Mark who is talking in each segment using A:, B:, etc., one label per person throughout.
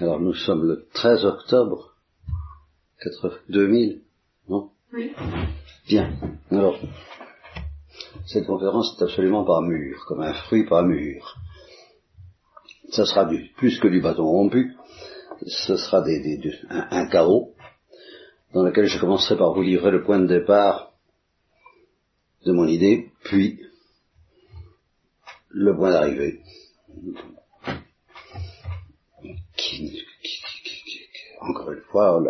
A: Alors nous sommes le 13 octobre 2000, non?
B: Oui.
A: Bien. Alors, cette conférence n'est absolument pas mûre, comme un fruit pas mûr. Ça sera du, plus que du bâton rompu, ce sera des, des- des- un, un chaos dans lequel je commencerai par vous livrer le point de départ de mon idée, puis le point d'arrivée. Encore une fois,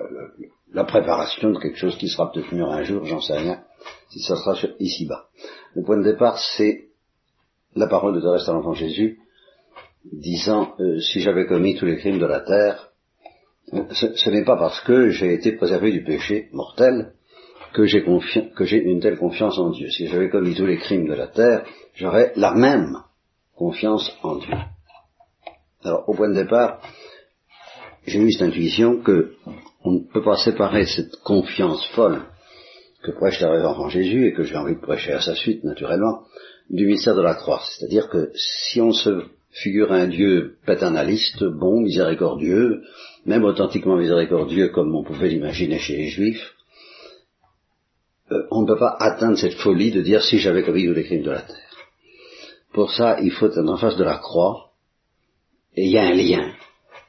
A: la, préparation de quelque chose qui sera peut-être un jour, j'en sais rien, si ça sera ici-bas. Le point de départ, c'est la parole de Thérèse à l'enfant Jésus, disant, euh, si j'avais commis tous les crimes de la terre, euh, ce, n'est pas parce que j'ai été préservé du péché mortel que j'ai que j'ai une telle confiance en Dieu. Si j'avais commis tous les crimes de la terre, j'aurais la même confiance en Dieu. Alors, au point de départ, j'ai eu cette intuition que on ne peut pas séparer cette confiance folle que prêche la révérend en Jésus et que j'ai envie de prêcher à sa suite, naturellement, du mystère de la croix. C'est-à-dire que si on se figure un Dieu paternaliste, bon, miséricordieux, même authentiquement miséricordieux comme on pouvait l'imaginer chez les Juifs, euh, on ne peut pas atteindre cette folie de dire si j'avais commis tous les crimes de la terre. Pour ça, il faut être en face de la croix, et il y a un lien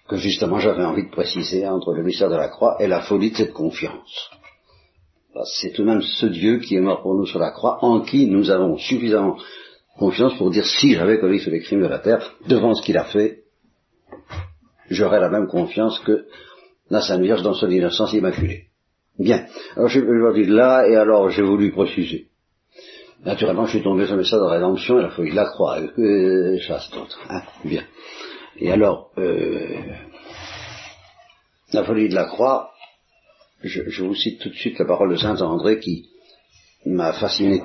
A: que justement j'avais envie de préciser entre le mystère de la croix et la folie de cette confiance. C'est tout de même ce Dieu qui est mort pour nous sur la croix, en qui nous avons suffisamment confiance pour dire si j'avais commis tous les crimes de la terre, devant ce qu'il a fait, j'aurais la même confiance que la Sainte Vierge dans son innocence immaculée. Bien. Alors je suis parti de là, et alors j'ai voulu préciser. Naturellement, je suis tombé sur le message de rédemption et la folie de la croix, euh, chasse d'autres. Hein Bien. Et alors, euh, la folie de la croix, je, je vous cite tout de suite la parole de Saint André qui m'a fasciné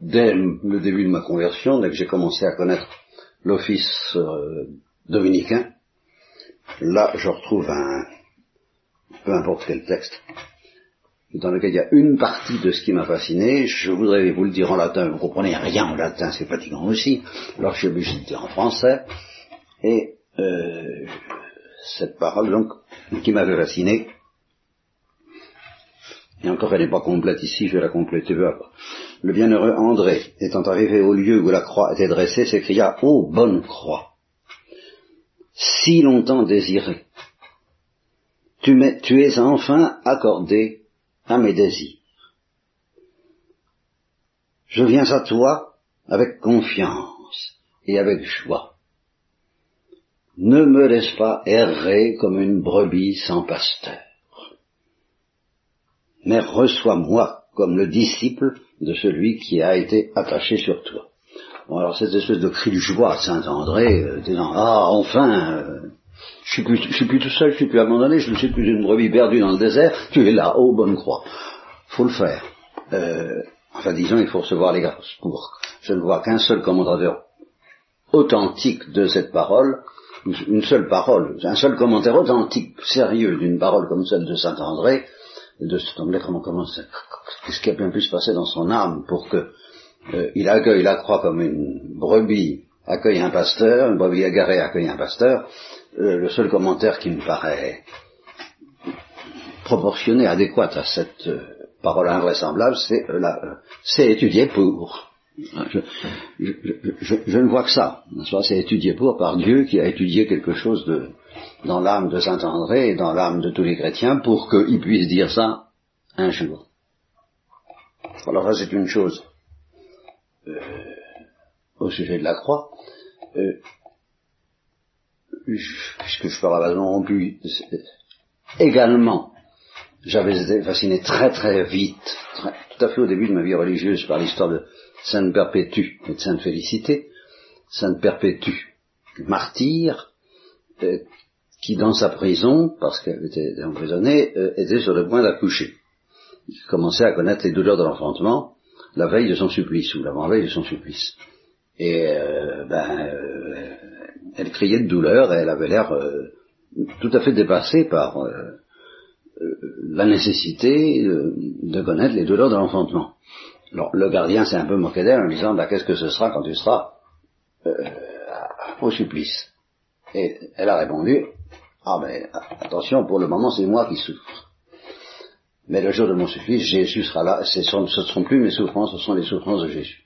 A: dès le début de ma conversion, dès que j'ai commencé à connaître l'office euh, dominicain. Là, je retrouve un, peu importe quel texte, dans lequel il y a une partie de ce qui m'a fasciné. Je voudrais vous le dire en latin, vous comprenez rien en latin, c'est fatigant aussi. Alors je suis en français. Et euh, cette parole, donc, qui m'avait fasciné, et encore elle n'est pas complète ici, je vais la compléter peu après. Le bienheureux André, étant arrivé au lieu où la croix était dressée, s'écria Ô bonne croix, si longtemps désirée, tu, tu es enfin accordé à mes désirs. Je viens à toi avec confiance et avec joie. Ne me laisse pas errer comme une brebis sans pasteur, mais reçois-moi comme le disciple de celui qui a été attaché sur toi. Bon, alors cette espèce de cri de joie de Saint-André, euh, disant, ah, enfin, euh, je suis plus, suis plus tout seul, je suis plus abandonné, je ne suis plus une brebis perdue dans le désert, tu es là, ô bonne croix. Faut le faire. Euh, enfin, disons, il faut recevoir les grâces pour. Je ne vois qu'un seul commentateur authentique de cette parole, une seule parole, un seul commentaire authentique, sérieux d'une parole comme celle de Saint André, de cet homme-là, comment, comment, qu'est-ce qui a bien pu se passer dans son âme pour que euh, il accueille la croix comme une brebis accueille un pasteur, une brebis agarrée accueille un pasteur, Euh, le seul commentaire qui me paraît proportionné, adéquat à cette euh, parole invraisemblable, c'est euh, euh, c'est étudié pour. Hein, Je, ne vois que ça. C'est étudié pour par Dieu qui a étudié quelque chose dans l'âme de Saint André et dans l'âme de tous les chrétiens pour qu'ils puissent dire ça un jour. Alors ça c'est une chose euh, au sujet de la croix. Euh, je- puisque je parle à rompu, c'est- également, j'avais été fasciné très très vite, tout à fait au début de ma vie religieuse, par l'histoire de Sainte Perpétue et de Sainte Félicité. Sainte Perpétue, martyr, euh, qui dans sa prison, parce qu'elle était emprisonnée, euh, était sur le point d'accoucher. Il commençait à connaître les douleurs de l'enfantement la veille de son supplice, ou l'avant-veille de son supplice. Et euh, ben, elle criait de douleur et elle avait l'air tout à fait dépassée par la nécessité de connaître les douleurs de l'enfantement. Le gardien s'est un peu moqué d'elle en lui disant bah, qu'est-ce que ce sera quand tu seras euh, au supplice Et elle a répondu Ah mais attention, pour le moment c'est moi qui souffre. Mais le jour de mon supplice, Jésus sera là. Ce ne seront plus mes souffrances, ce sont les souffrances de Jésus.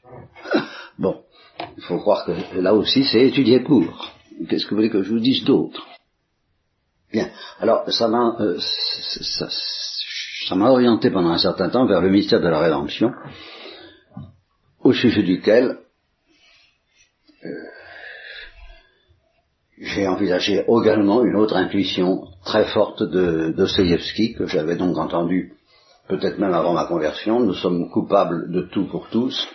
A: Bon, il faut croire que là aussi c'est étudié pour. Qu'est-ce que vous voulez que je vous dise d'autre? Bien. Alors ça m'a euh, ça m'a orienté pendant un certain temps vers le mystère de la rédemption, au sujet duquel euh, j'ai envisagé également une autre intuition très forte de Dostoïevski, que j'avais donc entendu peut-être même avant ma conversion, nous sommes coupables de tout pour tous,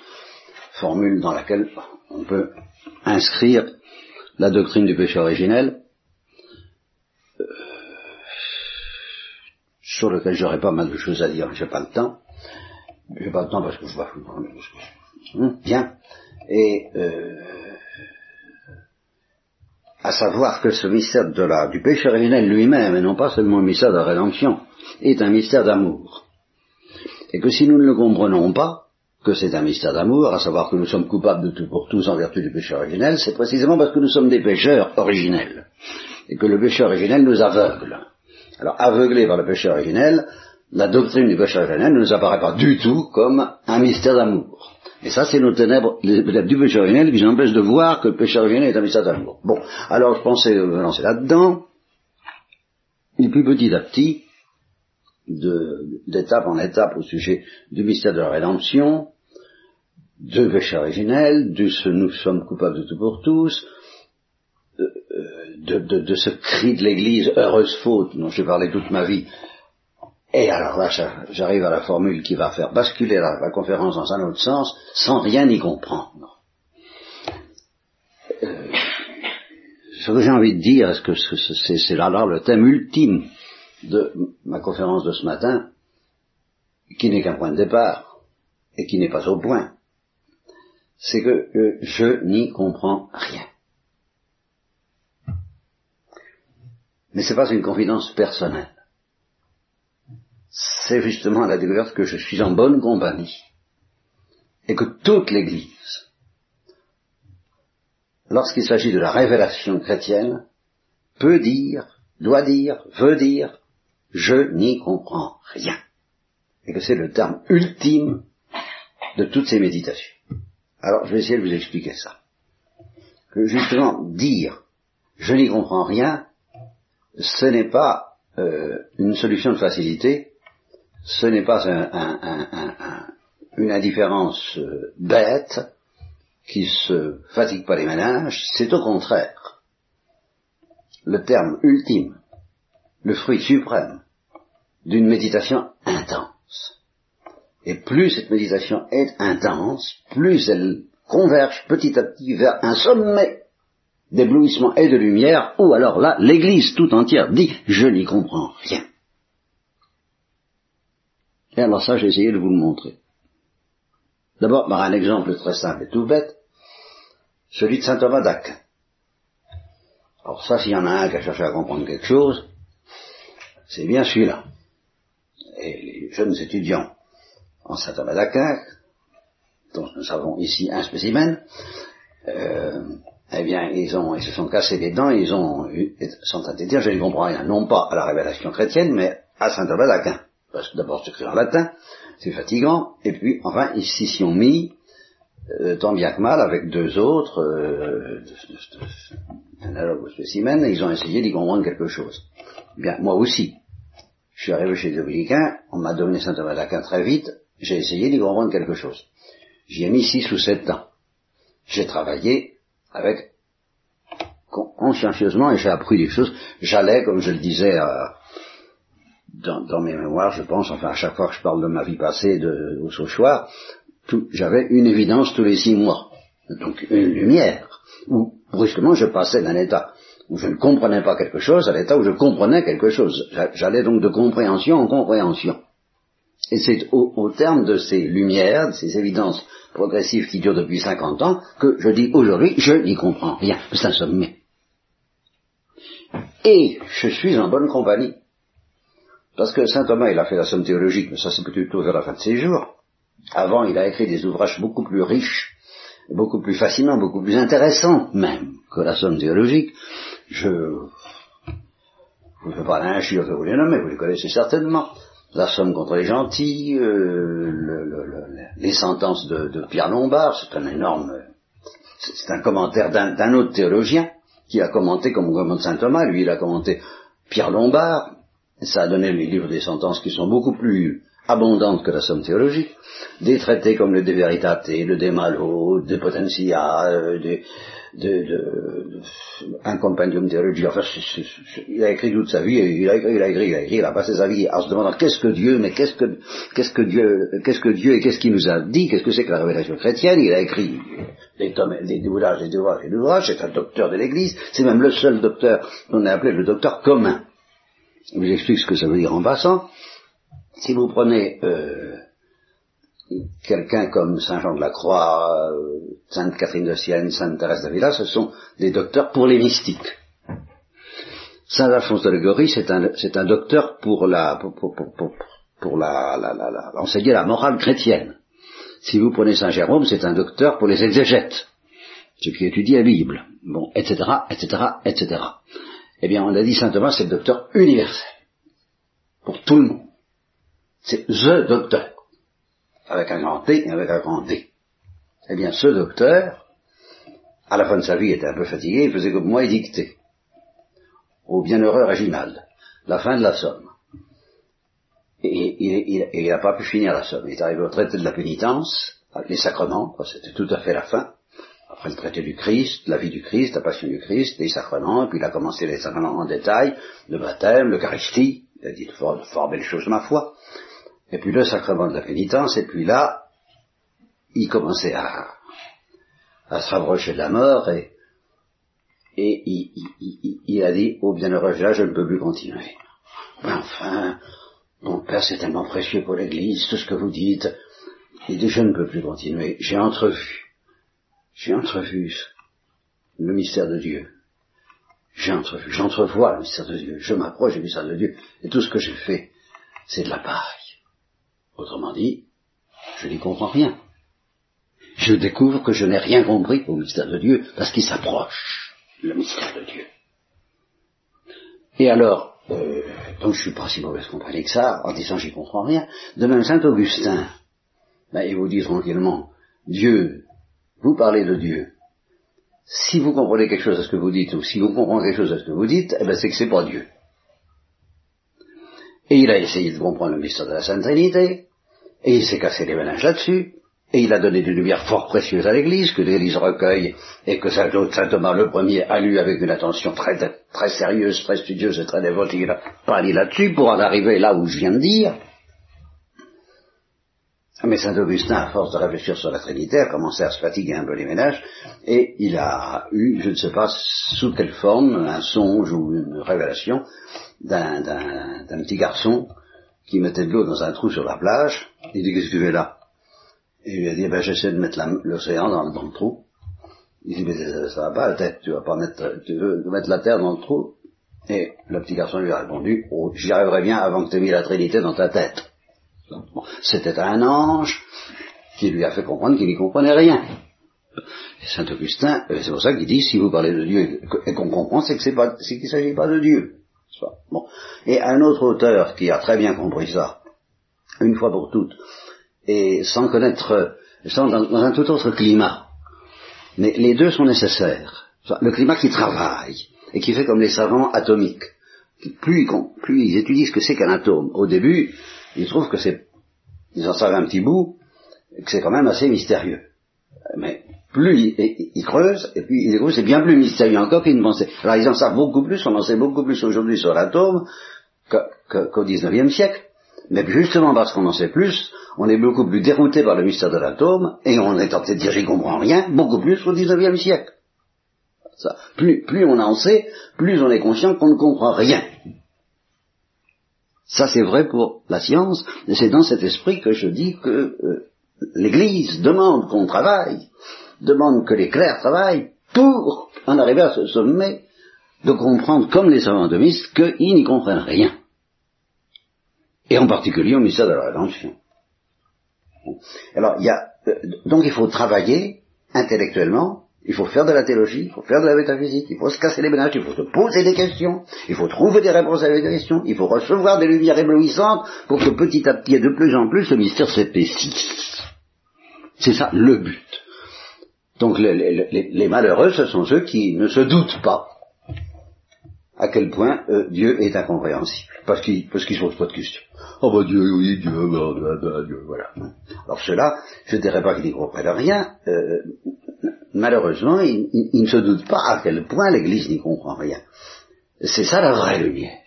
A: formule dans laquelle on peut inscrire la doctrine du péché originel, euh, sur lequel j'aurais pas mal de choses à dire, j'ai pas le temps. J'ai pas le temps parce que je vois bien. Et euh, à savoir que ce mystère de du péché originel lui-même, et non pas seulement le mystère de la rédemption, est un mystère d'amour. Et que si nous ne le comprenons pas, que c'est un mystère d'amour, à savoir que nous sommes coupables de tout pour tous en vertu du péché originel, c'est précisément parce que nous sommes des pécheurs originels, et que le péché originel nous aveugle. Alors, aveuglés par le péché originel, la doctrine du péché originel ne nous apparaît pas du tout comme un mystère d'amour. Et ça, c'est nos ténèbres, les ténèbres du péché originel qui nous empêchent de voir que le péché originel est un mystère d'amour. Bon, alors je pensais me lancer là-dedans, et puis petit à petit, d'étape en étape au sujet du mystère de la rédemption, de péché originel, de ce nous sommes coupables de tout pour tous, euh, de, de ce cri de l'Église, heureuse faute, dont j'ai parlé toute ma vie, et alors là, j'arrive à la formule qui va faire basculer la, conférence dans un autre sens sans rien y comprendre. Euh, ce que j'ai envie de dire, est-ce que c'est alors le thème ultime de ma conférence de ce matin, qui n'est qu'un point de départ et qui n'est pas au point, c'est que je n'y comprends rien. Mais ce n'est pas une confidence personnelle c'est justement la découverte que je suis en bonne compagnie. Et que toute l'Église, lorsqu'il s'agit de la révélation chrétienne, peut dire, doit dire, veut dire, je n'y comprends rien. Et que c'est le terme ultime de toutes ces méditations. Alors, je vais essayer de vous expliquer ça. Que justement, dire, je n'y comprends rien, ce n'est pas euh, une solution de facilité, ce n'est pas une indifférence euh, bête qui se fatigue pas les ménages, c'est au contraire le terme ultime, le fruit suprême d'une méditation intense. Et plus cette méditation est intense, plus elle converge petit à petit vers un sommet d'éblouissement et de lumière, où alors là, l'Église tout entière dit, je n'y comprends rien. Et alors ça, j'ai essayé de vous le montrer. D'abord par un exemple très simple et tout bête, celui de saint Thomas d'Aquin. Alors ça, s'il y en a un qui a cherché à comprendre quelque chose, c'est bien celui-là. Et les jeunes étudiants en saint Thomas d'Aquin, dont nous avons ici un spécimen, euh, eh bien, ils, ont, ils se sont cassés les dents, ils ont, sont en train de dire, je ne comprends rien, non pas à la révélation chrétienne, mais à saint Thomas d'Aquin parce que d'abord écrit en latin, c'est fatigant, et puis enfin ils s'y ont mis, euh, tant bien que mal, avec deux autres, euh, analogues au spécimen, et ils ont essayé d'y comprendre quelque chose. Bien, moi aussi, je suis arrivé chez les dominicains, on m'a donné Saint Thomas d'Aquin très vite, j'ai essayé d'y comprendre quelque chose. J'y ai mis six ou sept ans. J'ai travaillé avec consciencieusement et j'ai appris des choses. J'allais, comme je le disais à, dans, mes mémoires, je pense, enfin à chaque fois que je parle de ma vie passée de, au Sauchoir, j'avais une évidence tous les six mois. Donc une lumière, où brusquement je passais d'un état où je ne comprenais pas quelque chose à l'état où je comprenais quelque chose. J'allais donc de compréhension en compréhension. Et c'est au, au, terme de ces lumières, de ces évidences progressives qui durent depuis 50 ans, que je dis aujourd'hui, je n'y comprends rien. C'est un sommet. Et je suis en bonne compagnie. Parce que saint Thomas, il a fait la somme théologique, mais ça c'est plutôt vers la fin de ses jours. Avant, il a écrit des ouvrages beaucoup plus riches, beaucoup plus fascinants, beaucoup plus intéressants même que la somme théologique. Je, ne faites pas l'injure que vous les nommez, vous les connaissez certainement. La somme contre les gentils, euh, le, le, le, les sentences de, de Pierre Lombard, c'est un énorme, c'est un commentaire d'un autre théologien qui a commenté comme on commente saint Thomas, lui il a commenté Pierre Lombard, ça a donné les livres des sentences qui sont beaucoup plus abondantes que la somme théologique, des traités comme le De Veritate, le De Malo, De Potentia, euh, des, de, de, un compendium théologique. Enfin, il a écrit toute sa vie, il a écrit, il a écrit, il a écrit, passé sa vie en se demandant qu'est-ce que Dieu, mais qu'est-ce que, qu'est-ce que Dieu, qu'est-ce que Dieu et qu'est-ce qu'il nous a dit, qu'est-ce que c'est que la révélation chrétienne. Il a écrit des tomes, des ouvrages, des ouvrages, des ouvrages. C'est un docteur de l'Église. C'est même le seul docteur qu'on a appelé le docteur commun. Je vous explique ce que ça veut dire en passant. Si vous prenez euh, quelqu'un comme Saint Jean de la Croix, euh, Sainte Catherine de Sienne, Sainte Thérèse d'Avila, ce sont des docteurs pour les mystiques. Saint Alphonse de Légorie, c'est un, docteur pour la, pour la, la, la, la, enseigner la morale chrétienne. Si vous prenez Saint Jérôme, c'est un docteur pour les exégètes, ceux qui étudient la Bible, bon, etc., etc., etc. Eh bien, on a dit Saint Thomas, c'est le docteur universel, pour tout le monde. C'est THE docteur avec un grand T et avec un grand D. Eh bien, ce docteur, à la fin de sa vie, était un peu fatigué, il faisait comme moi, il dictait. Au bienheureux Réginald, la fin de la somme. Et il n'a pas pu finir la somme. Il est arrivé au traité de la pénitence, les sacrements, c'était tout à fait la fin. Après le traité du Christ, la vie du Christ, la passion du Christ, les sacrements, et puis il a commencé les sacrements en détail, le baptême, l'Eucharistie, il a dit de fort, fort belles choses, ma foi et puis le sacrement de la pénitence, et puis là, il commençait à, à se rapprocher de la mort, et, et il, a dit, oh bienheureux, là, je ne peux plus continuer. enfin, mon Père, c'est tellement précieux pour l'Église, tout ce que vous dites. Il dit, je ne peux plus continuer. J'ai entrevu, j'ai entrevu le mystère de Dieu. J'ai entrevu, j'entrevois le mystère de Dieu. Je m'approche du mystère de Dieu. Et tout ce que j'ai fait, c'est de la paille. Autrement dit, je n'y comprends rien. Je découvre que je n'ai rien compris au mystère de Dieu parce qu'il s'approche, le mystère de Dieu. Et alors, euh, donc je suis pas si mauvaise compagnie que ça, en disant j'y comprends rien. De même, Saint Augustin, ben, vous dit tranquillement, Dieu, vous parlez de Dieu. Si vous comprenez quelque chose à ce que vous dites, ou si vous comprenez quelque chose à ce que vous dites, eh ben c'est que c'est pas Dieu. Et il a essayé de comprendre le mystère de la Sainte Trinité, et il s'est cassé les méninges là-dessus, et il a donné des lumières fort précieuses à l'Église, que l'Église recueille, et que Saint, Thomas le premier a lu avec une attention très, très sérieuse, très studieuse et très dévote, il a parlé là-dessus pour en arriver là où je viens de dire. Mais Saint Augustin, à force de réfléchir sur la Trinité, a commencé à se fatiguer un peu les ménages, et il a eu, je ne sais pas sous quelle forme, un songe ou une révélation d'un petit garçon qui mettait de l'eau dans un trou sur la plage. Il dit, qu'est-ce que tu fais là? Et il lui a dit, ben, j'essaie de mettre l'océan dans, le trou. Il dit, mais ça, va pas la tête, tu vas pas mettre, tu veux mettre la terre dans le trou? Et le petit garçon lui a répondu, oh, j'y arriverai bien avant que tu aies mis la Trinité dans ta tête. C'était un ange qui lui a fait comprendre qu'il n'y comprenait rien. Saint Augustin, euh, c'est pour ça qu'il dit, si vous parlez de Dieu et qu'on comprend, c'est qu'il ne s'agit pas de Dieu. Et un autre auteur qui a très bien compris ça, une fois pour toutes, et sans connaître, dans, un tout autre climat, mais les deux sont nécessaires. Le climat qui travaille, et qui fait comme les savants atomiques. Plus, plus ils étudient ce que c'est qu'un atome, au début, ils trouvent que c'est, ils en savent un petit bout, que c'est quand même assez mystérieux. Mais plus ils, creusent, et puis ils découvrent c'est bien plus mystérieux encore qu'ils ne pensaient. Alors ils en savent beaucoup plus, on en sait beaucoup plus aujourd'hui sur l'atome qu'au XIXe siècle. Mais justement parce qu'on en sait plus, on est beaucoup plus dérouté par le mystère de l'atome, et on est tenté de dire j'y comprends rien, beaucoup plus au XIXe siècle. Plus, plus on en sait, plus on est conscient qu'on ne comprend rien. Ça c'est vrai pour la science, et c'est dans cet esprit que je dis que euh, l'Église demande qu'on travaille, demande que les clercs travaillent pour en arriver à ce sommet de comprendre, comme les savants de mystes, qu'ils n'y comprennent rien. Et en particulier au mystère de la rédemption. Alors, il y a, euh, donc il faut travailler intellectuellement Il faut faire de la théologie, il faut faire de la métaphysique, il faut se casser les ménages, il faut se poser des questions, il faut trouver des réponses à des questions, il faut recevoir des lumières éblouissantes pour que petit à petit et de plus en plus le mystère s'épaississe. C'est ça le but. Donc les, malheureux, ce sont ceux qui ne se doutent pas à quel point euh, Dieu est incompréhensible, parce qu'ils parce qu'ils se posent pas de questions. Oh bah Dieu, oui, Dieu, bah, Dieu, voilà. Alors cela, je ne dirais pas qu'ils n'y comprennent rien, euh, malheureusement, ils, ne se doutent pas à quel point l'Église n'y comprend rien. C'est ça la vraie lumière.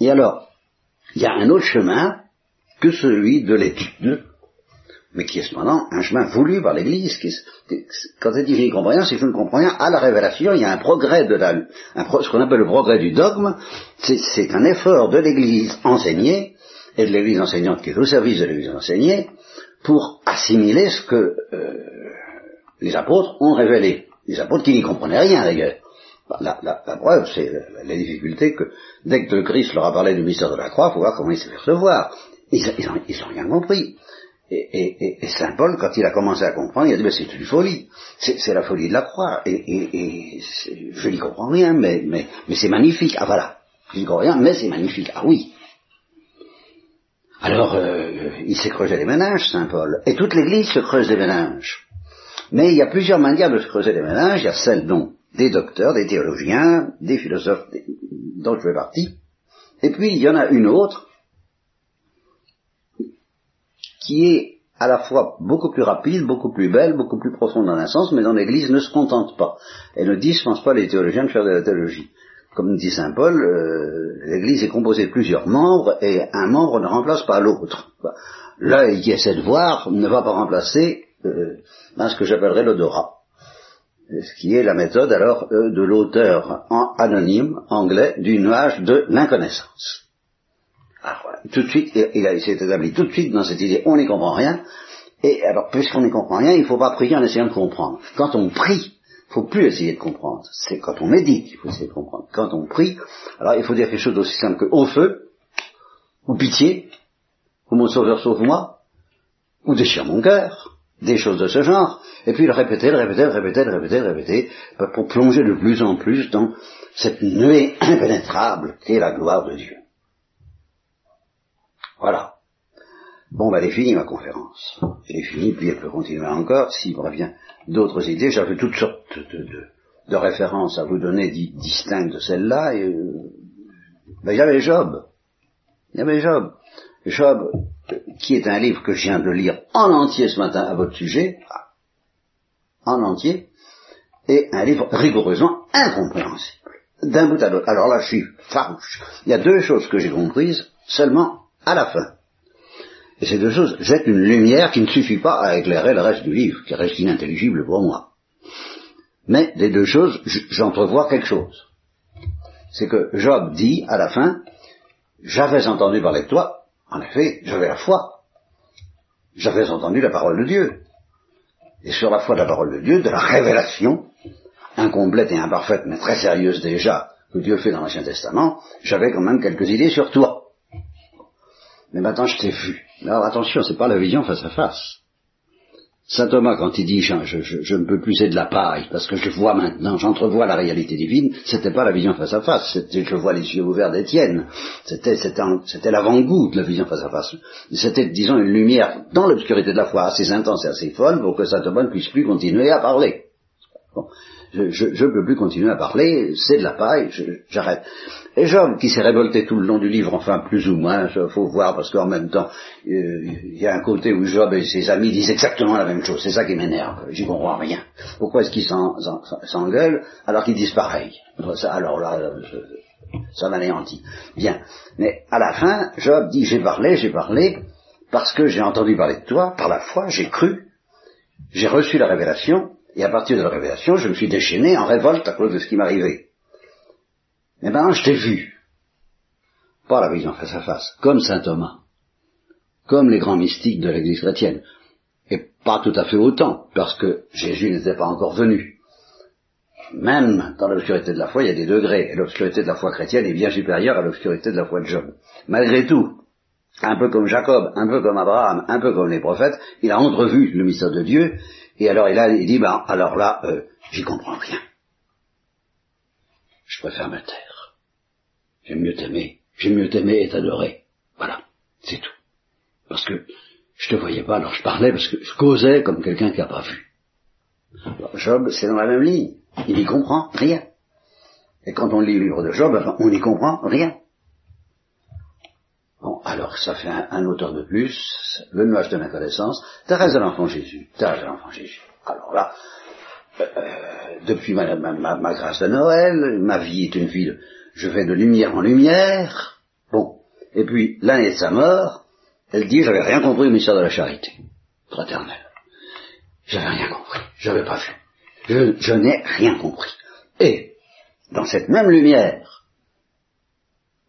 A: Et alors, il y a un autre chemin que celui de l'étude, mais qui est cependant un chemin voulu par l'Église. quand elle dit je n'y comprends rien, c'est que je ne comprends rien à la révélation, il y a un progrès de la, ce qu'on appelle le progrès du dogme, c'est un effort de l'Église enseignée, et de l'Église enseignante qui est au service de l'Église enseignée, pour assimiler ce que euh, les apôtres ont révélé. Les apôtres qui n'y comprenaient rien d'ailleurs. La, preuve, c'est la, difficulté que dès que le Christ leur a parlé du mystère de la croix, il faut voir comment ils se recevoir. Ils n'ont rien compris. Et, Saint Paul, quand il a commencé à comprendre, il a dit, mais c'est une folie. C'est la folie de la croix. Et, je n'y comprends rien, mais, c'est magnifique. Ah voilà. Je n'y comprends rien, mais c'est magnifique. Ah oui. Alors, euh, il s'est creusé les ménages, Saint Paul. Et toute l'Église se creuse des ménages. Mais il y a plusieurs manières de se creuser les ménages. Il y a celle dont des docteurs, des théologiens, des philosophes dont je fais partie. Et puis, il y en a une autre qui est à la fois beaucoup plus rapide, beaucoup plus belle, beaucoup plus profonde dans un sens, mais dont l'Église ne se contente pas. Elle ne dispense pas les théologiens de faire de la théologie comme dit Saint Paul, euh, l'Église est composée de plusieurs membres et un membre ne remplace pas l'autre. L'œil qui essaie de voir ne va pas remplacer euh, ce que j'appellerais l'odorat, ce qui est la méthode alors euh, de l'auteur anonyme anglais du nuage de l'inconnaissance. Tout de suite, il, s'est établi tout de suite dans cette idée, on n'y comprend rien, et alors puisqu'on n'y comprend rien, il ne faut pas prier en essayant de comprendre. Quand on prie, il faut plus essayer de comprendre. C'est quand on médite qu'il faut essayer de comprendre. Quand on prie, alors il faut dire quelque chose d'aussi simple que au feu, ou pitié, ou mon sauveur sauve-moi, ou déchire mon cœur, des choses de ce genre, et puis le répéter, le répéter, le répéter, le répéter, le répéter, pour plonger de plus en plus dans cette nuée impénétrable qui est la gloire de Dieu. Voilà. Bon, ben, elle est finie ma conférence. Elle est finie, puis elle peut continuer encore s'il revient d'autres idées. J'avais toutes sortes de, références à vous donner distinctes de celle-là. Et, euh, ben, avait Job. Il y avait Job. Job, qui est un livre que je viens de lire en entier ce matin à votre sujet, en entier, et un livre rigoureusement incompréhensible, d'un bout à l'autre. Alors là, je suis farouche. Il y a deux choses que j'ai comprises seulement à la fin. Et ces deux choses jettent une lumière qui ne suffit pas à éclairer le reste du livre, qui reste inintelligible pour moi. Mais des deux choses, j'entrevois quelque chose. C'est que Job dit à la fin, j'avais entendu parler de toi, en effet, j'avais la foi. J'avais entendu la parole de Dieu. Et sur la foi de la parole de Dieu, de la révélation, incomplète et imparfaite, mais très sérieuse déjà, que Dieu fait dans l'Ancien Testament, j'avais quand même quelques idées sur toi. Mais maintenant je t'ai vu. Alors attention, c'est pas la vision face à face. Saint Thomas, quand il dit je, je, ne peux plus être de la paille, parce que je vois maintenant, j'entrevois la réalité divine, c'était pas la vision face à face, c'était je vois les yeux ouverts d'Étienne. C'était, c'était, l'avant-goût de la vision face à face. C'était, disons, une lumière dans l'obscurité de la foi assez intense et assez folle pour que Saint Thomas ne puisse plus continuer à parler je ne peux plus continuer à parler, c'est de la paille, j'arrête. Et Job, qui s'est révolté tout le long du livre, enfin plus ou moins, il faut voir, parce qu'en même temps, euh, il y a un côté où Job et ses amis disent exactement la même chose, c'est ça qui m'énerve, j'y comprends rien. Pourquoi est-ce qu'ils s'engueulent alors qu'ils disent pareil? Alors là, ça m'anéantit. Bien. Mais à la fin, Job dit, j'ai parlé, j'ai parlé, parce que j'ai entendu parler de toi, par la foi, j'ai cru, j'ai reçu la révélation, et à partir de la révélation, je me suis déchaîné en révolte à cause de ce qui m'arrivait. Mais maintenant, je t'ai vu. Pas la vision face à face, comme saint Thomas, comme les grands mystiques de l'Église chrétienne. Et pas tout à fait autant, parce que Jésus n'était pas encore venu. Même dans l'obscurité de la foi, il y a des degrés, et l'obscurité de la foi chrétienne est bien supérieure à l'obscurité de la foi de Job. Malgré tout, un peu comme Jacob, un peu comme Abraham, un peu comme les prophètes, il a entrevu le mystère de Dieu, et alors il, a, il dit, ben, alors là, euh, j'y comprends rien. Je préfère me taire. J'aime mieux t'aimer. J'aime mieux t'aimer et t'adorer. Voilà, c'est tout. Parce que je te voyais pas, alors je parlais parce que je causais comme quelqu'un qui n'a pas vu. Job, c'est dans la même ligne. Il n'y comprend rien. Et quand on lit le livre de Job, on n'y comprend rien. Alors ça fait un, auteur de plus, le nuage de la connaissance, Thérèse de l'enfant Jésus, Thérèse de l'enfant Jésus. Alors là, euh, depuis ma, ma, grâce de Noël, ma vie est une vie de, je vais de lumière en lumière. Bon, et puis l'année de sa mort, elle dit, j'avais rien compris au mystère de la charité fraternelle. J'avais rien compris, j'avais pas vu. Je, je n'ai rien compris. Et, dans cette même lumière,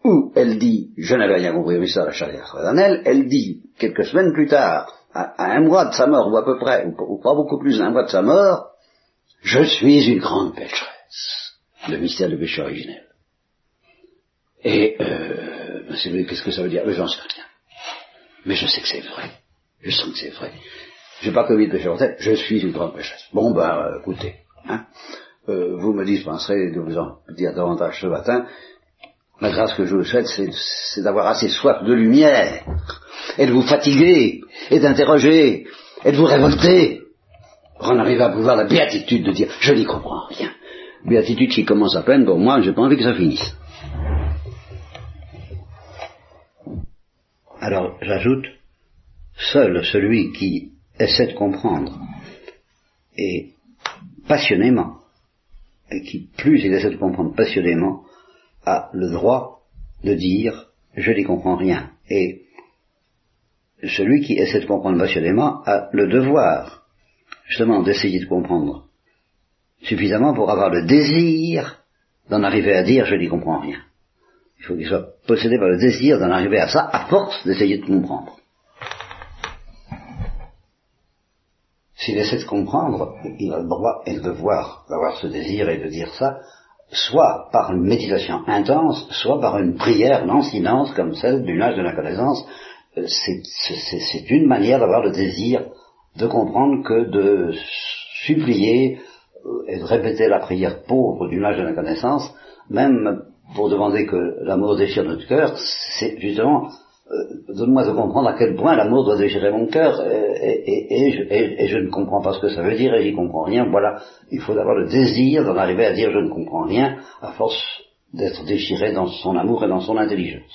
A: où elle dit, je n'avais rien compris au mystère de la charité fraternelle, elle dit, quelques semaines plus tard, à, un mois de sa mort, ou à peu près, ou, pas beaucoup plus d'un mois de sa mort, je suis une grande pécheresse. Le mystère du péché originel. Et, euh, qu'est-ce que ça veut dire? J'en sais rien. Mais je sais que c'est vrai. Je sens que c'est vrai. J'ai pas commis de péché tête, je suis une grande pécheresse. Bon, ben, euh, écoutez, hein, euh, vous me dispenserez de vous en dire davantage ce matin. La grâce que je vous souhaite, c'est d'avoir assez soif de lumière, et de vous fatiguer, et d'interroger, et de vous révolter, pour en arriver à pouvoir la béatitude de dire, je n'y comprends rien. Béatitude qui commence à peine pour moi, j'ai pas envie que ça finisse. Alors, j'ajoute, seul celui qui essaie de comprendre, et passionnément, et qui plus il essaie de comprendre passionnément, a le droit de dire je n'y comprends rien. Et celui qui essaie de comprendre passionnément a le devoir, justement, d'essayer de comprendre suffisamment pour avoir le désir d'en arriver à dire je n'y comprends rien. Il faut qu'il soit possédé par le désir d'en arriver à ça à force d'essayer de comprendre. S'il essaie de comprendre, il a le droit et le devoir d'avoir ce désir et de dire ça, soit par une méditation intense, soit par une prière lancinante comme celle du nuage de la connaissance. Euh, c'est une manière d'avoir le désir de comprendre que de supplier euh, et de répéter la prière pauvre du nuage de la connaissance, même pour demander que l'amour déchire notre cœur, c'est justement donne-moi de comprendre à quel point l'amour doit déchirer mon cœur, et, je, ne comprends pas ce que ça veut dire, et j'y comprends rien. Voilà, il faut avoir le désir d'en arriver à dire je ne comprends rien, à force d'être déchiré dans son amour et dans son intelligence.